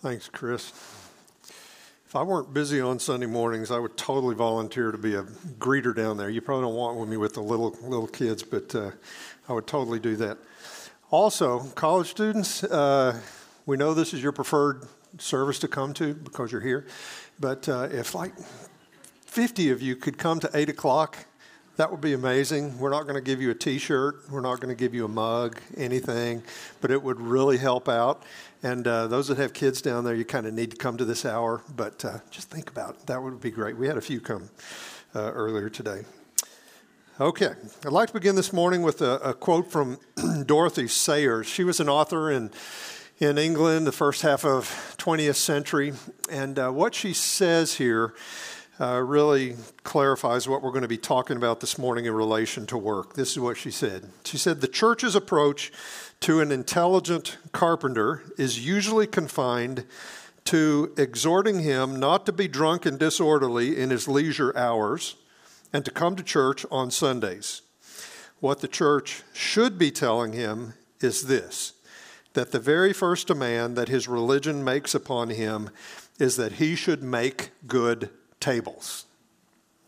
Thanks, Chris. If I weren't busy on Sunday mornings, I would totally volunteer to be a greeter down there. You probably don't want me with the little little kids, but uh, I would totally do that. Also, college students, uh, we know this is your preferred service to come to because you're here. But uh, if like 50 of you could come to 8 o'clock, that would be amazing. We're not going to give you a t shirt, we're not going to give you a mug, anything, but it would really help out. And uh, those that have kids down there, you kind of need to come to this hour, but uh, just think about it. That would be great. We had a few come uh, earlier today. Okay, I'd like to begin this morning with a, a quote from Dorothy Sayers. She was an author in, in England, the first half of 20th century, and uh, what she says here uh, really clarifies what we're going to be talking about this morning in relation to work. This is what she said. She said, The church's approach to an intelligent carpenter is usually confined to exhorting him not to be drunk and disorderly in his leisure hours and to come to church on Sundays. What the church should be telling him is this that the very first demand that his religion makes upon him is that he should make good tables.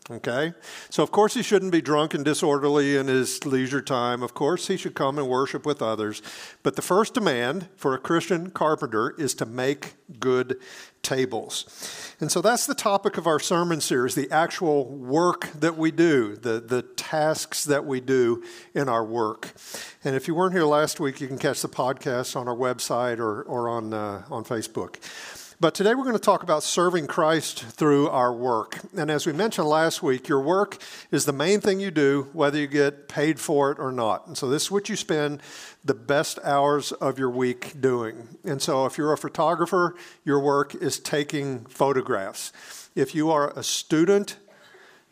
Okay? So, of course, he shouldn't be drunk and disorderly in his leisure time. Of course, he should come and worship with others. But the first demand for a Christian carpenter is to make good tables. And so that's the topic of our sermon series the actual work that we do, the, the tasks that we do in our work. And if you weren't here last week, you can catch the podcast on our website or, or on, uh, on Facebook. But today we're going to talk about serving Christ through our work. And as we mentioned last week, your work is the main thing you do, whether you get paid for it or not. And so this is what you spend the best hours of your week doing. And so if you're a photographer, your work is taking photographs. If you are a student,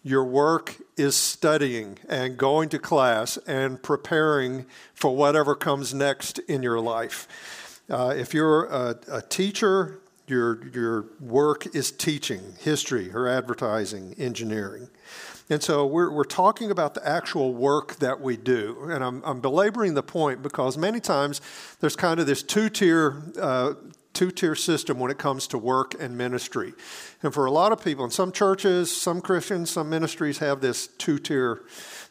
your work is studying and going to class and preparing for whatever comes next in your life. Uh, if you're a, a teacher, your, your work is teaching, history, or advertising, engineering. And so we're, we're talking about the actual work that we do. And I'm, I'm belaboring the point because many times there's kind of this two tier uh, two tier system when it comes to work and ministry. And for a lot of people, in some churches, some Christians, some ministries have this two tier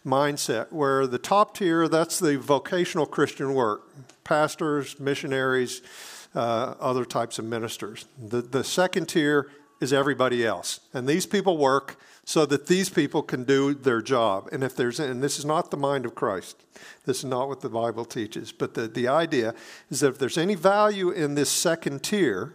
mindset where the top tier, that's the vocational Christian work pastors, missionaries, uh, other types of ministers. The, the second tier is everybody else. And these people work so that these people can do their job. And if there's, and this is not the mind of Christ, this is not what the Bible teaches, but the, the idea is that if there's any value in this second tier,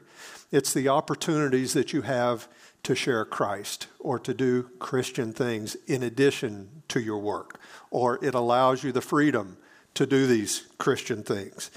it's the opportunities that you have to share Christ or to do Christian things in addition to your work, or it allows you the freedom to do these Christian things.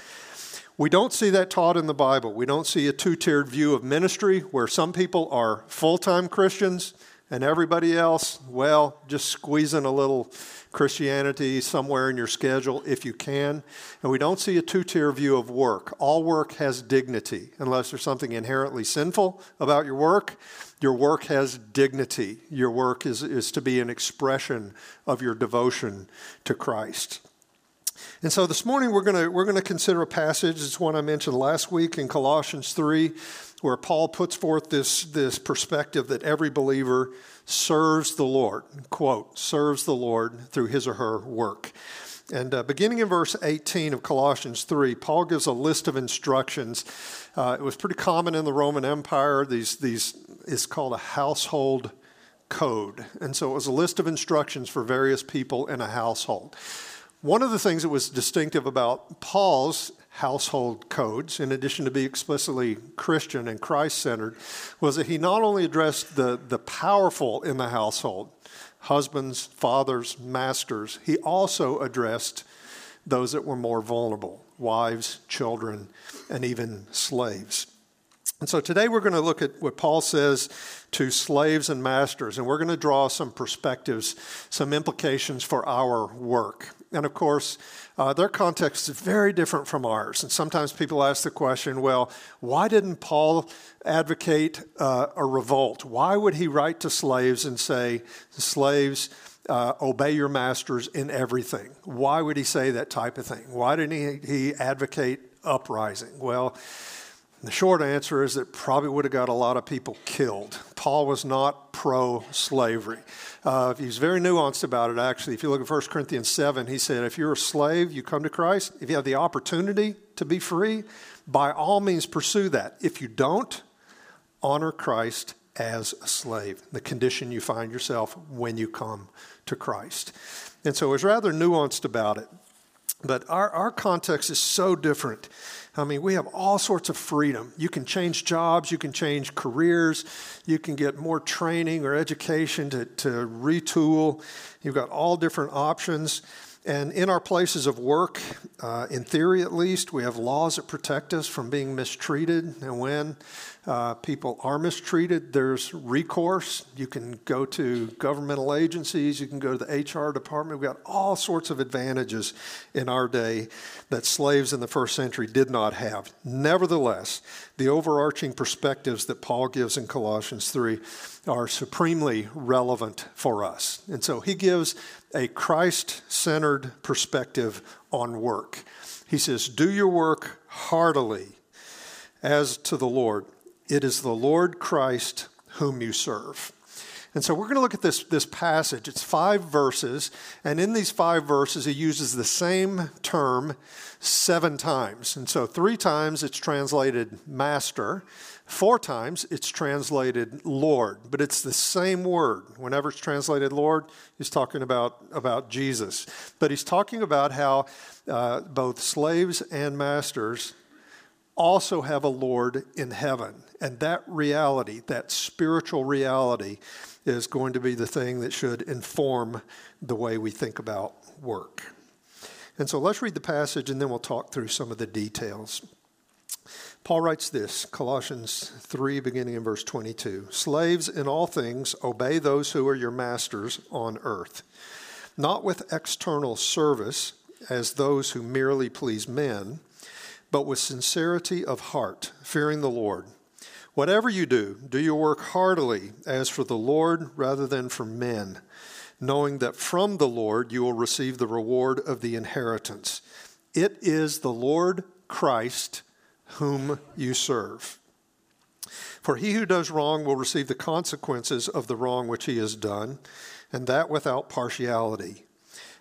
We don't see that taught in the Bible. We don't see a two tiered view of ministry where some people are full time Christians and everybody else, well, just squeezing a little Christianity somewhere in your schedule if you can. And we don't see a two tier view of work. All work has dignity, unless there's something inherently sinful about your work. Your work has dignity. Your work is, is to be an expression of your devotion to Christ. And so this morning we're going we're to consider a passage. It's one I mentioned last week in Colossians 3 where Paul puts forth this this perspective that every believer serves the Lord, quote, serves the Lord through his or her work. And uh, beginning in verse 18 of Colossians 3, Paul gives a list of instructions. Uh, it was pretty common in the Roman Empire. These, these is called a household code. And so it was a list of instructions for various people in a household. One of the things that was distinctive about Paul's household codes, in addition to be explicitly Christian and Christ centered, was that he not only addressed the, the powerful in the household, husbands, fathers, masters, he also addressed those that were more vulnerable wives, children, and even slaves. And so today we're going to look at what Paul says to slaves and masters, and we're going to draw some perspectives, some implications for our work. And of course, uh, their context is very different from ours. And sometimes people ask the question well, why didn't Paul advocate uh, a revolt? Why would he write to slaves and say, slaves, uh, obey your masters in everything? Why would he say that type of thing? Why didn't he, he advocate uprising? Well, The short answer is that probably would have got a lot of people killed. Paul was not pro slavery. Uh, he's very nuanced about it, actually. If you look at 1 Corinthians 7, he said, If you're a slave, you come to Christ. If you have the opportunity to be free, by all means pursue that. If you don't, honor Christ as a slave, the condition you find yourself when you come to Christ. And so was rather nuanced about it. But our, our context is so different. I mean, we have all sorts of freedom. You can change jobs, you can change careers, you can get more training or education to, to retool. You've got all different options. And in our places of work, uh, in theory at least, we have laws that protect us from being mistreated. And when uh, people are mistreated, there's recourse. You can go to governmental agencies, you can go to the HR department. We've got all sorts of advantages in our day that slaves in the first century did not have. Nevertheless, the overarching perspectives that Paul gives in Colossians 3 are supremely relevant for us. And so he gives a Christ centered perspective on work. He says, Do your work heartily as to the Lord. It is the Lord Christ whom you serve. And so we're going to look at this, this passage. It's five verses, and in these five verses, he uses the same term seven times. And so three times it's translated master, Four times it's translated Lord, but it's the same word. Whenever it's translated Lord, he's talking about, about Jesus. But he's talking about how uh, both slaves and masters also have a Lord in heaven. And that reality, that spiritual reality, is going to be the thing that should inform the way we think about work. And so let's read the passage and then we'll talk through some of the details. Paul writes this, Colossians 3, beginning in verse 22 Slaves, in all things, obey those who are your masters on earth, not with external service as those who merely please men, but with sincerity of heart, fearing the Lord. Whatever you do, do your work heartily, as for the Lord rather than for men, knowing that from the Lord you will receive the reward of the inheritance. It is the Lord Christ whom you serve. For he who does wrong will receive the consequences of the wrong which he has done, and that without partiality.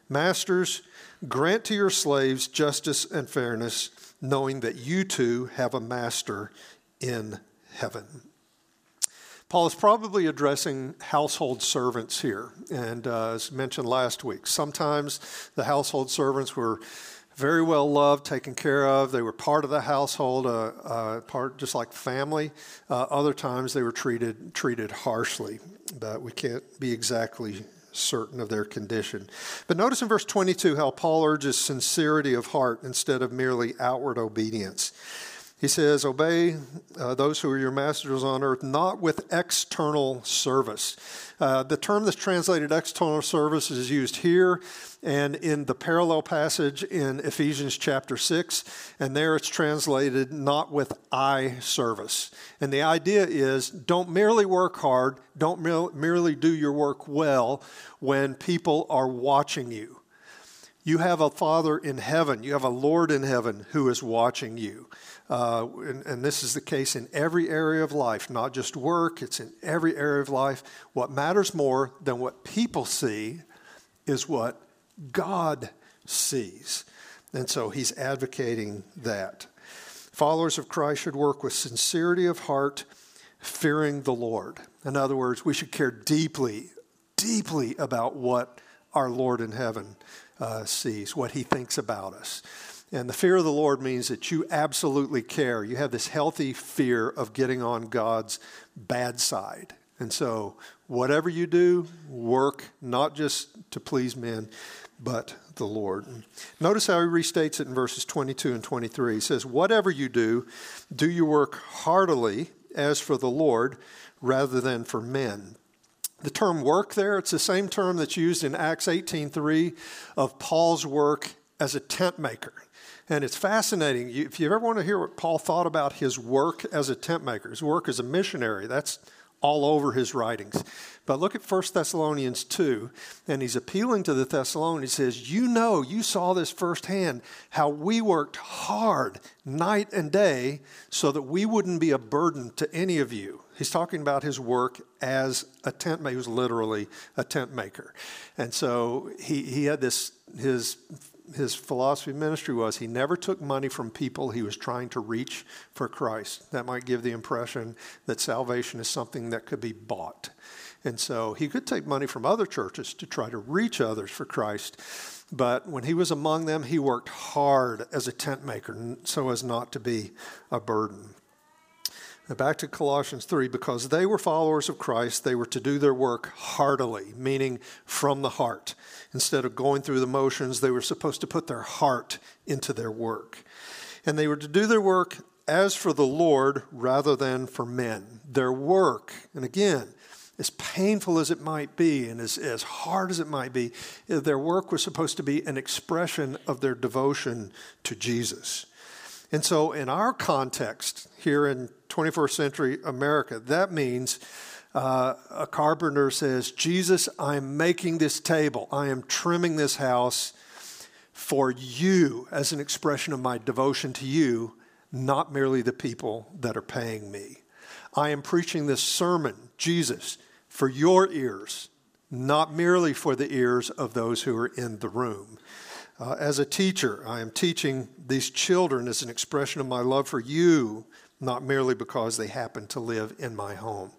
Masters, grant to your slaves justice and fairness, knowing that you too have a master in heaven. Paul is probably addressing household servants here. And uh, as mentioned last week, sometimes the household servants were very well loved, taken care of. They were part of the household, uh, uh, part just like family. Uh, other times they were treated treated harshly, but we can't be exactly certain of their condition. But notice in verse 22 how Paul urges sincerity of heart instead of merely outward obedience. He says, Obey uh, those who are your masters on earth, not with external service. Uh, the term that's translated external service is used here and in the parallel passage in Ephesians chapter 6, and there it's translated not with eye service. And the idea is don't merely work hard, don't merely do your work well when people are watching you. You have a Father in heaven, you have a Lord in heaven who is watching you. Uh, and, and, this is the case in every area of life, not just work, it's in every area of life. What matters more than what people see is what God sees. And so he's advocating that. Followers of Christ should work with sincerity of heart, fearing the Lord. In other words, we should care deeply, deeply about what our Lord in heaven uh, sees, what he thinks about us. And the fear of the Lord means that you absolutely care. You have this healthy fear of getting on God's bad side. And so, whatever you do, work not just to please men, but the Lord. Notice how he restates it in verses 22 and 23. He says, Whatever you do, do your work heartily as for the Lord rather than for men. The term work there, it's the same term that's used in Acts 18:3 of Paul's work as a tent maker. And it's fascinating. If you ever want to hear what Paul thought about his work as a tent maker, his work as a missionary, that's all over his writings. But look at 1 Thessalonians 2, and he's appealing to the Thessalonians. He says, You know, you saw this firsthand, how we worked hard night and day so that we wouldn't be a burden to any of you. He's talking about his work as a tent maker. He was literally a tent maker. And so he, he had this, his his philosophy of ministry was he never took money from people he was trying to reach for Christ. That might give the impression that salvation is something that could be bought. And so he could take money from other churches to try to reach others for Christ. But when he was among them, he worked hard as a tent maker so as not to be a burden. Back to Colossians 3 because they were followers of Christ, they were to do their work heartily, meaning from the heart. Instead of going through the motions, they were supposed to put their heart into their work. And they were to do their work as for the Lord rather than for men. Their work, and again, as painful as it might be and as, as hard as it might be, their work was supposed to be an expression of their devotion to Jesus. And so, in our context here in 21st century America, that means uh, a carpenter says, Jesus, I'm making this table, I am trimming this house for you as an expression of my devotion to you, not merely the people that are paying me. I am preaching this sermon, Jesus, for your ears, not merely for the ears of those who are in the room. Uh, as a teacher, I am teaching these children as an expression of my love for you, not merely because they happen to live in my home.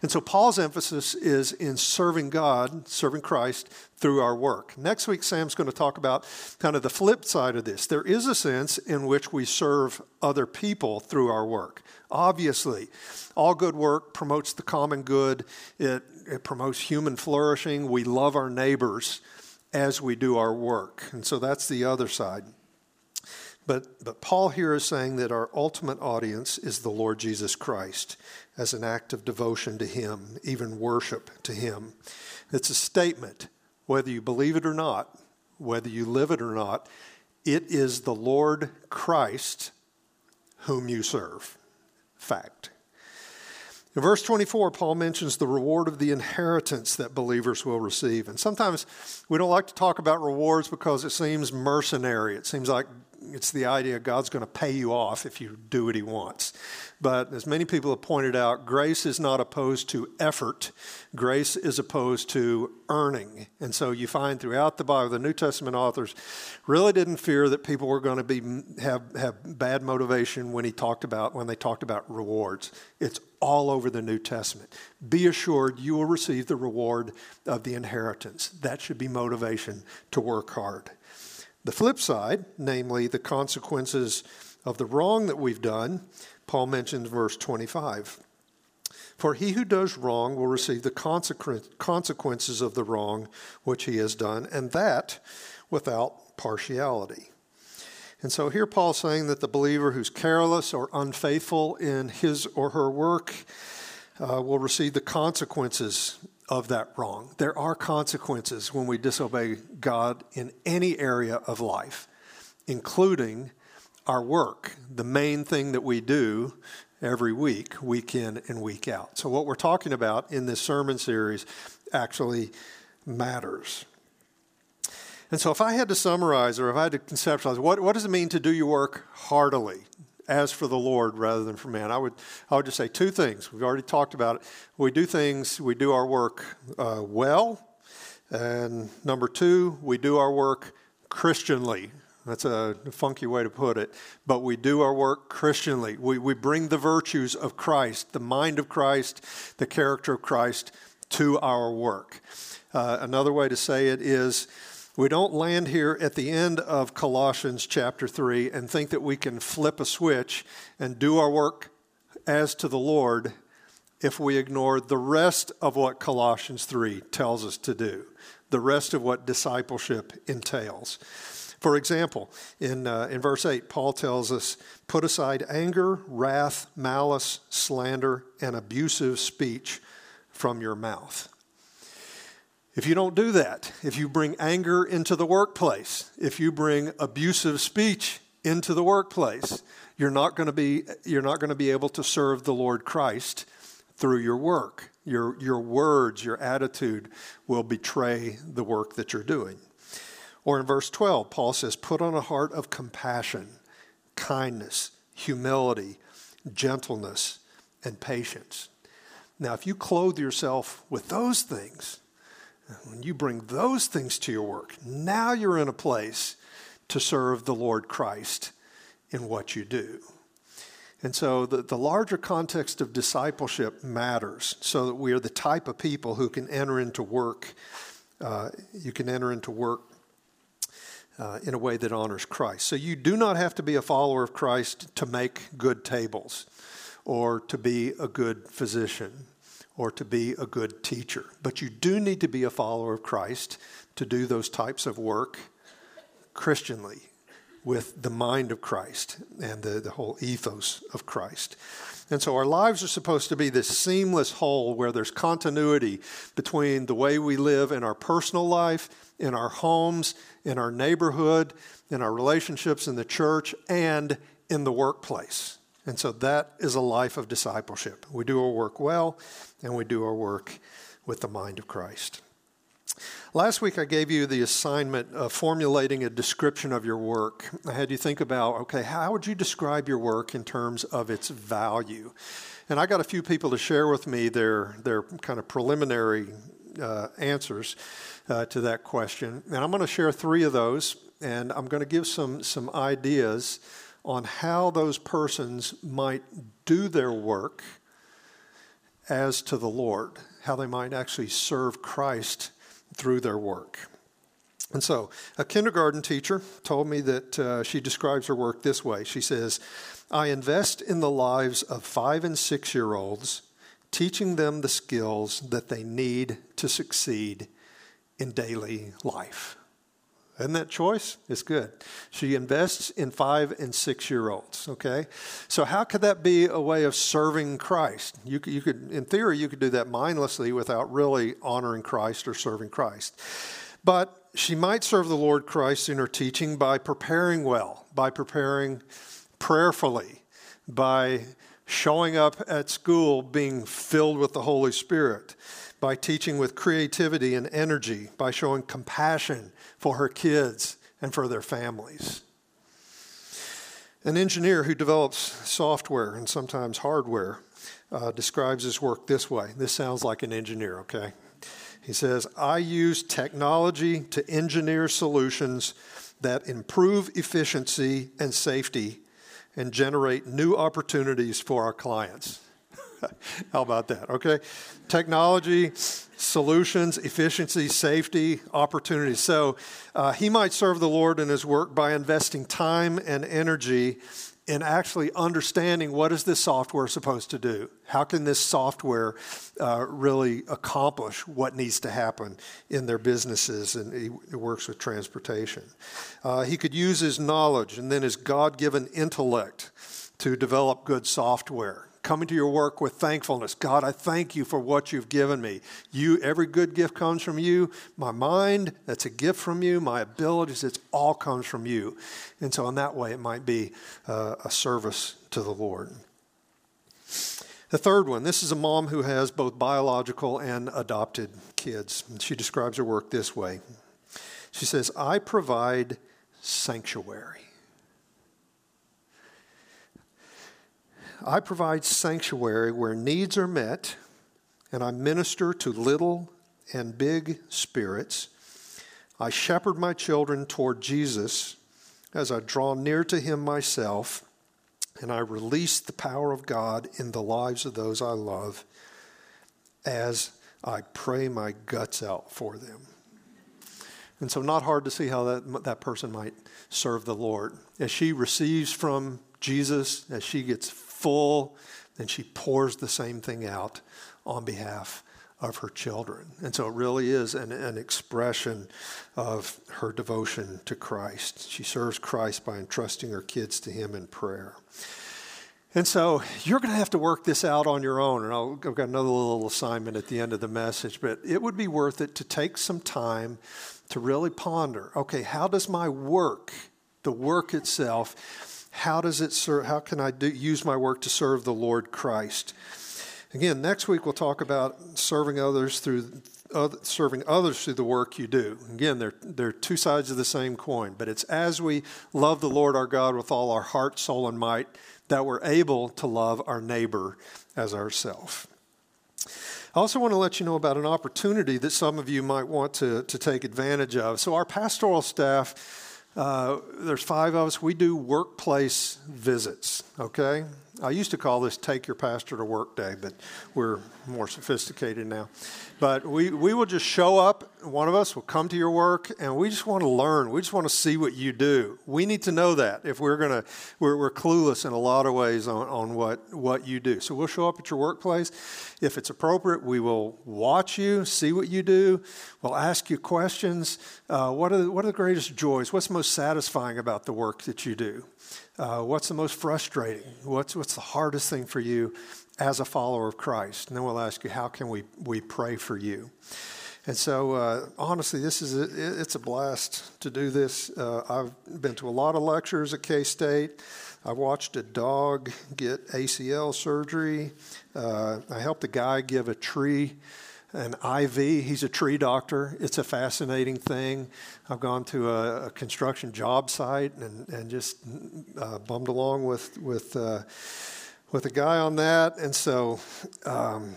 And so Paul's emphasis is in serving God, serving Christ through our work. Next week, Sam's going to talk about kind of the flip side of this. There is a sense in which we serve other people through our work. Obviously, all good work promotes the common good, it, it promotes human flourishing. We love our neighbors as we do our work. And so that's the other side. But, but Paul here is saying that our ultimate audience is the Lord Jesus Christ as an act of devotion to Him, even worship to Him. It's a statement, whether you believe it or not, whether you live it or not, it is the Lord Christ whom you serve. Fact. In verse 24, Paul mentions the reward of the inheritance that believers will receive. And sometimes we don't like to talk about rewards because it seems mercenary. It seems like it's the idea God's going to pay you off if you do what He wants. But as many people have pointed out, grace is not opposed to effort, grace is opposed to earning. And so you find throughout the Bible, the New Testament authors really didn't fear that people were going to be have, have bad motivation when he talked about when they talked about rewards. It's all over the New Testament. Be assured you will receive the reward of the inheritance. That should be motivation to work hard. The flip side, namely the consequences of the wrong that we've done, Paul mentions verse 25. For he who does wrong will receive the consequences of the wrong which he has done, and that without partiality. And so here Paul's saying that the believer who's careless or unfaithful in his or her work uh, will receive the consequences of that wrong. There are consequences when we disobey God in any area of life, including our work, the main thing that we do every week, week in and week out. So, what we're talking about in this sermon series actually matters. And so, if I had to summarize or if I had to conceptualize, what, what does it mean to do your work heartily? As for the Lord rather than for man. I would, I would just say two things. We've already talked about it. We do things, we do our work uh, well. And number two, we do our work Christianly. That's a funky way to put it. But we do our work Christianly. We, we bring the virtues of Christ, the mind of Christ, the character of Christ to our work. Uh, another way to say it is we don't land here at the end of Colossians chapter 3 and think that we can flip a switch and do our work as to the Lord if we ignore the rest of what Colossians 3 tells us to do, the rest of what discipleship entails. For example, in, uh, in verse 8, Paul tells us put aside anger, wrath, malice, slander, and abusive speech from your mouth. If you don't do that, if you bring anger into the workplace, if you bring abusive speech into the workplace, you're not going to be you're not going to be able to serve the Lord Christ through your work. Your, your words, your attitude will betray the work that you're doing. Or in verse 12, Paul says, Put on a heart of compassion, kindness, humility, gentleness, and patience. Now, if you clothe yourself with those things, when you bring those things to your work, now you're in a place to serve the Lord Christ in what you do. And so the, the larger context of discipleship matters so that we are the type of people who can enter into work. Uh, you can enter into work uh, in a way that honors Christ. So you do not have to be a follower of Christ to make good tables or to be a good physician or to be a good teacher. But you do need to be a follower of Christ to do those types of work Christianly with the mind of Christ and the, the whole ethos of Christ. And so our lives are supposed to be this seamless whole where there's continuity between the way we live in our personal life, in our homes, in our neighborhood, in our relationships in the church, and in the workplace. And so that is a life of discipleship. We do our work well, and we do our work with the mind of Christ. Last week, I gave you the assignment of formulating a description of your work. I had you think about okay, how would you describe your work in terms of its value? And I got a few people to share with me their, their kind of preliminary uh, answers uh, to that question. And I'm going to share three of those, and I'm going to give some, some ideas on how those persons might do their work as to the Lord, how they might actually serve Christ through their work. And so, a kindergarten teacher told me that uh, she describes her work this way. She says, I invest in the lives of five and six year olds, teaching them the skills that they need to succeed in daily life. Isn't that choice? It's good. She invests in five and six year olds, okay? So, how could that be a way of serving Christ? You could, you could, in theory, you could do that mindlessly without really honoring Christ or serving Christ. But she might serve the Lord Christ in her teaching by preparing well, by preparing prayerfully, by showing up at school being filled with the Holy Spirit, by teaching with creativity and energy, by showing compassion for her kids and for their families. An engineer who develops software and sometimes hardware uh, describes his work this way. This sounds like an engineer, okay? He says, I use technology to engineer solutions that improve efficiency and safety and generate new opportunities for our clients. How about that? Okay. Technology, solutions, efficiency, safety, opportunities. So uh, he might serve the Lord in his work by investing time and energy in actually understanding what is this software supposed to do how can this software uh, really accomplish what needs to happen in their businesses and he, he works with transportation uh, he could use his knowledge and then his god-given intellect to develop good software coming to your work with thankfulness. God, I thank you for what you've given me. You, every good gift comes from you. My mind, that's a gift from you. My abilities, it all comes from you. And so, in that way, it might be uh, a service to the Lord. The third one this is a mom who has both biological and adopted kids. And she describes her work this way She says, I provide sanctuary. I provide sanctuary where needs are met, and I minister to little and big spirits. I shepherd my children toward Jesus as I draw near to him myself, and I release the power of God in the lives of those I love as I pray my guts out for them. And so, not hard to see how that, that person might serve the Lord. As she receives from Jesus, as she gets full, and she pours the same thing out on behalf of her children. And so it really is an, an expression of her devotion to Christ. She serves Christ by entrusting her kids to Him in prayer. And so you're going to have to work this out on your own. And I'll, I've got another little assignment at the end of the message, but it would be worth it to take some time to really ponder okay, how does my work, the work itself, how does it serve, how can I do, use my work to serve the Lord Christ? Again, next week we'll talk about serving others through other, serving others through the work you do. Again, they're, they're two sides of the same coin, but it's as we love the Lord our God with all our heart, soul, and might that we're able to love our neighbor as ourself. I also want to let you know about an opportunity that some of you might want to, to take advantage of. So, our pastoral staff, uh, there's five of us, we do workplace visits, okay? I used to call this Take Your Pastor to Work Day, but we're more sophisticated now. But we, we will just show up, one of us will come to your work, and we just want to learn. We just want to see what you do. We need to know that if we're going to, we're, we're clueless in a lot of ways on, on what, what you do. So we'll show up at your workplace. If it's appropriate, we will watch you, see what you do. We'll ask you questions. Uh, what, are the, what are the greatest joys? What's most satisfying about the work that you do? Uh, what's the most frustrating? What's, what's the hardest thing for you as a follower of Christ? And then we'll ask you, how can we, we pray for you? And so, uh, honestly, this is a, it's a blast to do this. Uh, I've been to a lot of lectures at K State. I watched a dog get ACL surgery. Uh, I helped a guy give a tree an IV. He's a tree doctor. It's a fascinating thing. I've gone to a, a construction job site and, and just uh, bummed along with with uh, with a guy on that. And so, um,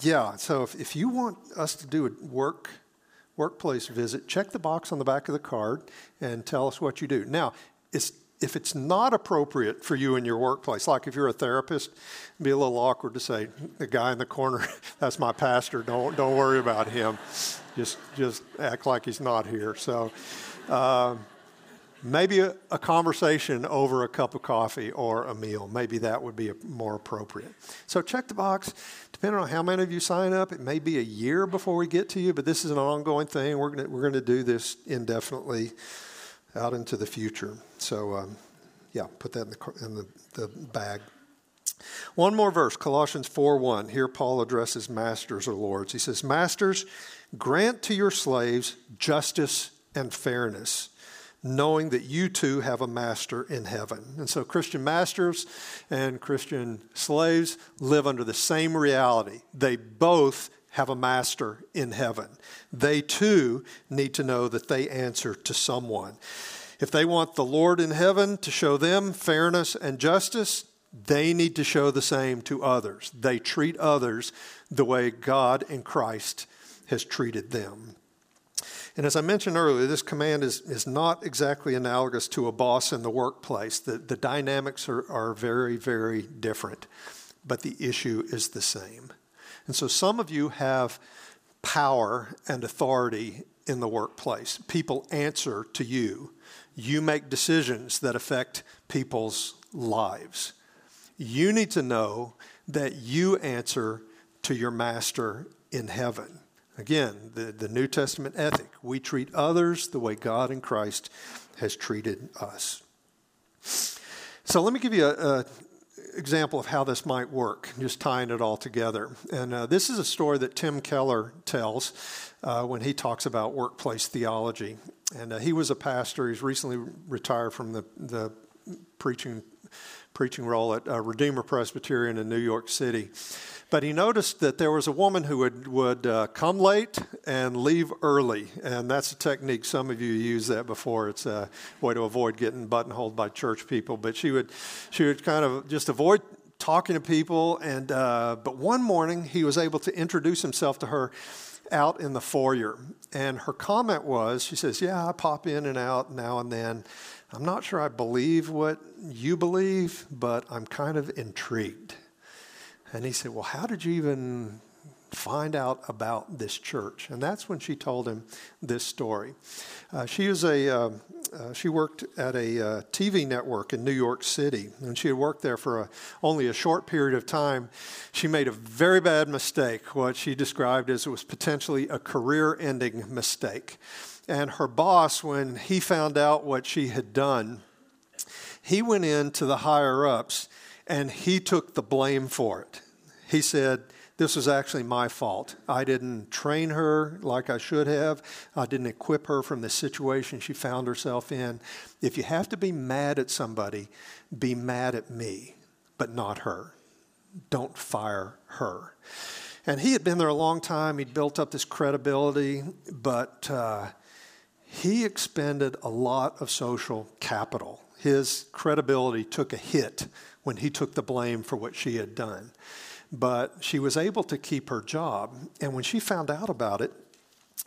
yeah. So if, if you want us to do a work workplace visit, check the box on the back of the card and tell us what you do. Now, it's if it's not appropriate for you in your workplace, like if you're a therapist, it'd be a little awkward to say, the guy in the corner, that's my pastor, don't, don't worry about him. Just, just act like he's not here. So uh, maybe a, a, conversation over a cup of coffee or a meal, maybe that would be more appropriate. So check the box. Depending on how many of you sign up, it may be a year before we get to you, but this is an ongoing thing. We're going we're to do this indefinitely out into the future. So, um, yeah, put that in the, in the, the bag. One more verse, Colossians 4 1. Here Paul addresses masters or lords. He says, Masters, grant to your slaves justice and fairness, knowing that you too have a master in heaven. And so Christian masters and Christian slaves live under the same reality. They both have a master in heaven. They too need to know that they answer to someone. If they want the Lord in heaven to show them fairness and justice, they need to show the same to others. They treat others the way God in Christ has treated them. And as I mentioned earlier, this command is, is not exactly analogous to a boss in the workplace. The, the dynamics are, are very, very different, but the issue is the same. And so some of you have power and authority in the workplace. People answer to you. You make decisions that affect people's lives. You need to know that you answer to your master in heaven. Again, the, the New Testament ethic we treat others the way God in Christ has treated us. So let me give you a, a example of how this might work, just tying it all together. And uh, this is a story that Tim Keller tells uh, when he talks about workplace theology. And uh, he was a pastor. He's recently retired from the, the preaching, preaching role at uh, Redeemer Presbyterian in New York City. But he noticed that there was a woman who would, would uh, come late and leave early. And that's a technique. Some of you use that before. It's a way to avoid getting buttonholed by church people. But she would, she would kind of just avoid talking to people. And, uh, but one morning, he was able to introduce himself to her out in the foyer. And her comment was, she says, Yeah, I pop in and out now and then. I'm not sure I believe what you believe, but I'm kind of intrigued. And he said, Well, how did you even find out about this church? And that's when she told him this story. Uh, she was a. Uh, uh, she worked at a uh, TV network in New York City, and she had worked there for a, only a short period of time. She made a very bad mistake, what she described as it was potentially a career ending mistake. And her boss, when he found out what she had done, he went in to the higher ups and he took the blame for it. He said, This was actually my fault. I didn't train her like I should have, I didn't equip her from the situation she found herself in. If you have to be mad at somebody, be mad at me, but not her. don't fire her. And he had been there a long time. He'd built up this credibility, but uh, he expended a lot of social capital. His credibility took a hit when he took the blame for what she had done. But she was able to keep her job. And when she found out about it,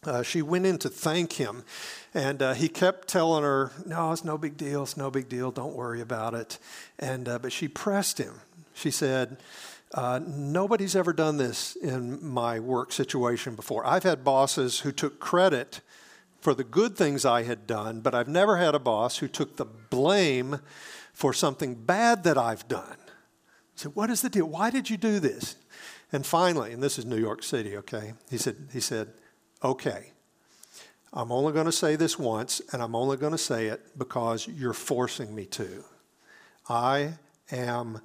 uh, she went in to thank him, and uh, he kept telling her, "No, it's no big deal. It's no big deal. Don't worry about it." And uh, but she pressed him. She said, uh, "Nobody's ever done this in my work situation before. I've had bosses who took credit for the good things I had done, but I've never had a boss who took the blame for something bad that I've done." I said, "What is the deal? Why did you do this?" And finally, and this is New York City, okay? He said, he said okay, I'm only going to say this once, and I'm only going to say it because you're forcing me to. I am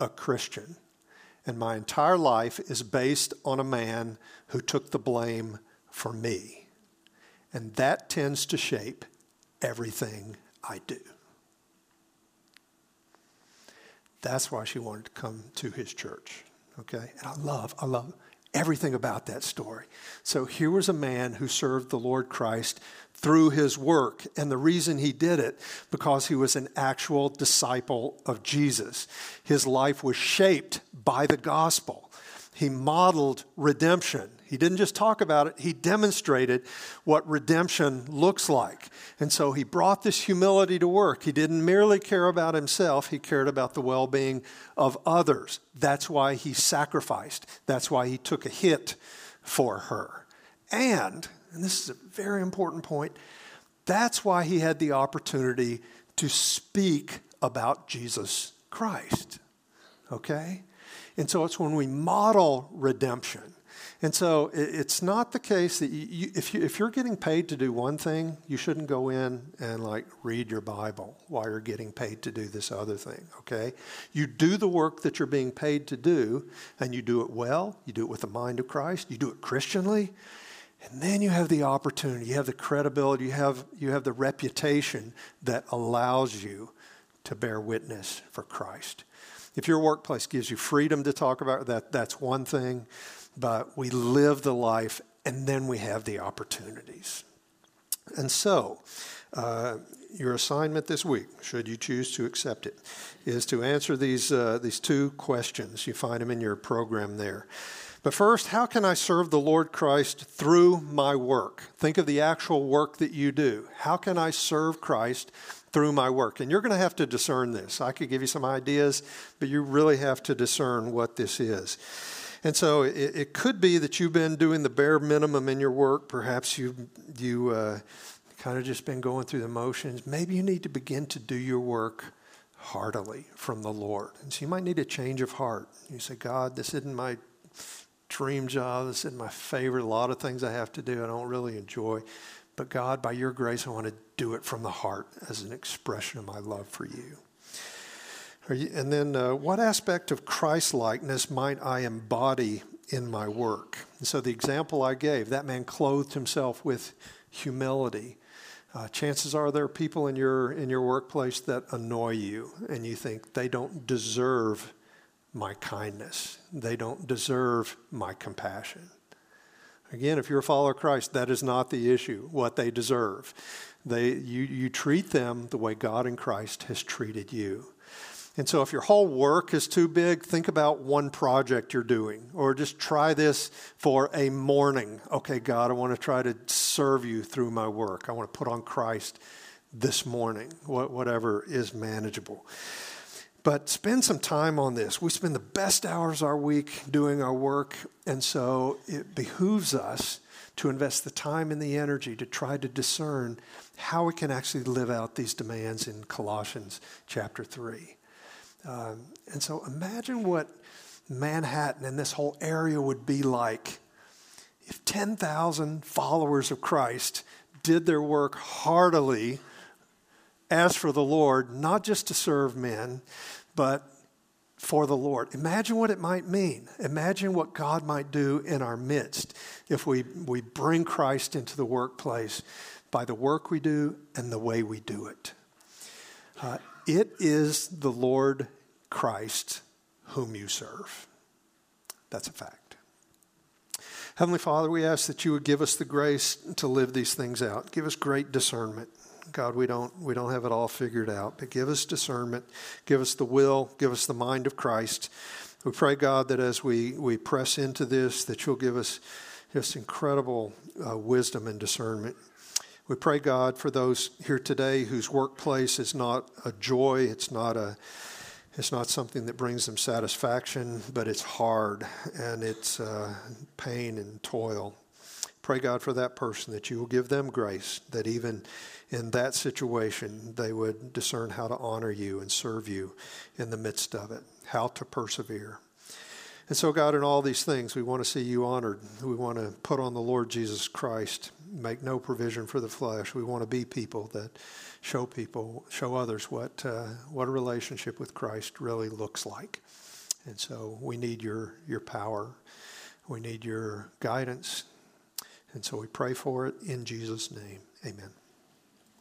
a Christian, and my entire life is based on a man who took the blame for me. And that tends to shape everything I do. That's why she wanted to come to his church. Okay? And I love, I love everything about that story. So here was a man who served the Lord Christ through his work. And the reason he did it, because he was an actual disciple of Jesus. His life was shaped by the gospel. He modeled redemption. He didn't just talk about it, he demonstrated what redemption looks like. And so he brought this humility to work. He didn't merely care about himself, he cared about the well being of others. That's why he sacrificed, that's why he took a hit for her. And, and this is a very important point, that's why he had the opportunity to speak about Jesus Christ. Okay? And so it's when we model redemption and so it's not the case that you, if, you, if you're getting paid to do one thing, you shouldn't go in and like read your Bible while you're getting paid to do this other thing, okay? You do the work that you're being paid to do, and you do it well, you do it with the mind of Christ, you do it Christianly, and then you have the opportunity, you have the credibility, you have, you have the reputation that allows you to bear witness for Christ. If your workplace gives you freedom to talk about that, that's one thing but we live the life and then we have the opportunities. And so, uh, your assignment this week, should you choose to accept it, is to answer these, uh, these two questions. You find them in your program there. But first, how can I serve the Lord Christ through my work? Think of the actual work that you do. How can I serve Christ through my work? And you're going to have to discern this. I could give you some ideas, but you really have to discern what this is. And so it, it, could be that you've been doing the bare minimum in your work. Perhaps you you uh, kind of just been going through the motions. Maybe you need to begin to do your work heartily from the Lord. And so you might need a change of heart. You say, God, this isn't my dream job. This isn't my favorite. A lot of things I have to do I don't really enjoy. But God, by your grace, I want to do it from the heart as an expression of my love for you. You, and then, uh, what aspect of Christ likeness might I embody in my work? And so, the example I gave that man clothed himself with humility. Uh, chances are there are people in your in your workplace that annoy you, and you think they don't deserve my kindness. They don't deserve my compassion. Again, if you're a follower of Christ, that is not the issue. What they deserve, they you you treat them the way God in Christ has treated you. And so, if your whole work is too big, think about one project you're doing, or just try this for a morning. Okay, God, I want to try to serve you through my work. I want to put on Christ this morning, whatever is manageable. But spend some time on this. We spend the best hours of our week doing our work, and so it behooves us to invest the time and the energy to try to discern how we can actually live out these demands in Colossians chapter 3. Um, and so imagine what Manhattan and this whole area would be like if 10,000 followers of Christ did their work heartily as for the Lord, not just to serve men, but for the Lord. Imagine what it might mean. Imagine what God might do in our midst if we, we bring Christ into the workplace by the work we do and the way we do it. Uh, it is the Lord Christ whom you serve. That's a fact. Heavenly Father, we ask that you would give us the grace to live these things out. Give us great discernment. God, we don't we don't have it all figured out, but give us discernment, give us the will, give us the mind of Christ. We pray, God, that as we, we press into this, that you'll give us just incredible uh, wisdom and discernment. We pray, God, for those here today whose workplace is not a joy, it's not a it's not something that brings them satisfaction, but it's hard and it's uh, pain and toil. Pray, God, for that person that you will give them grace, that even in that situation, they would discern how to honor you and serve you in the midst of it, how to persevere. And so, God, in all these things, we want to see you honored. We want to put on the Lord Jesus Christ, make no provision for the flesh. We want to be people that show people, show others what, uh, what a relationship with Christ really looks like. And so we need your, your power. We need your guidance. And so we pray for it in Jesus' name. Amen.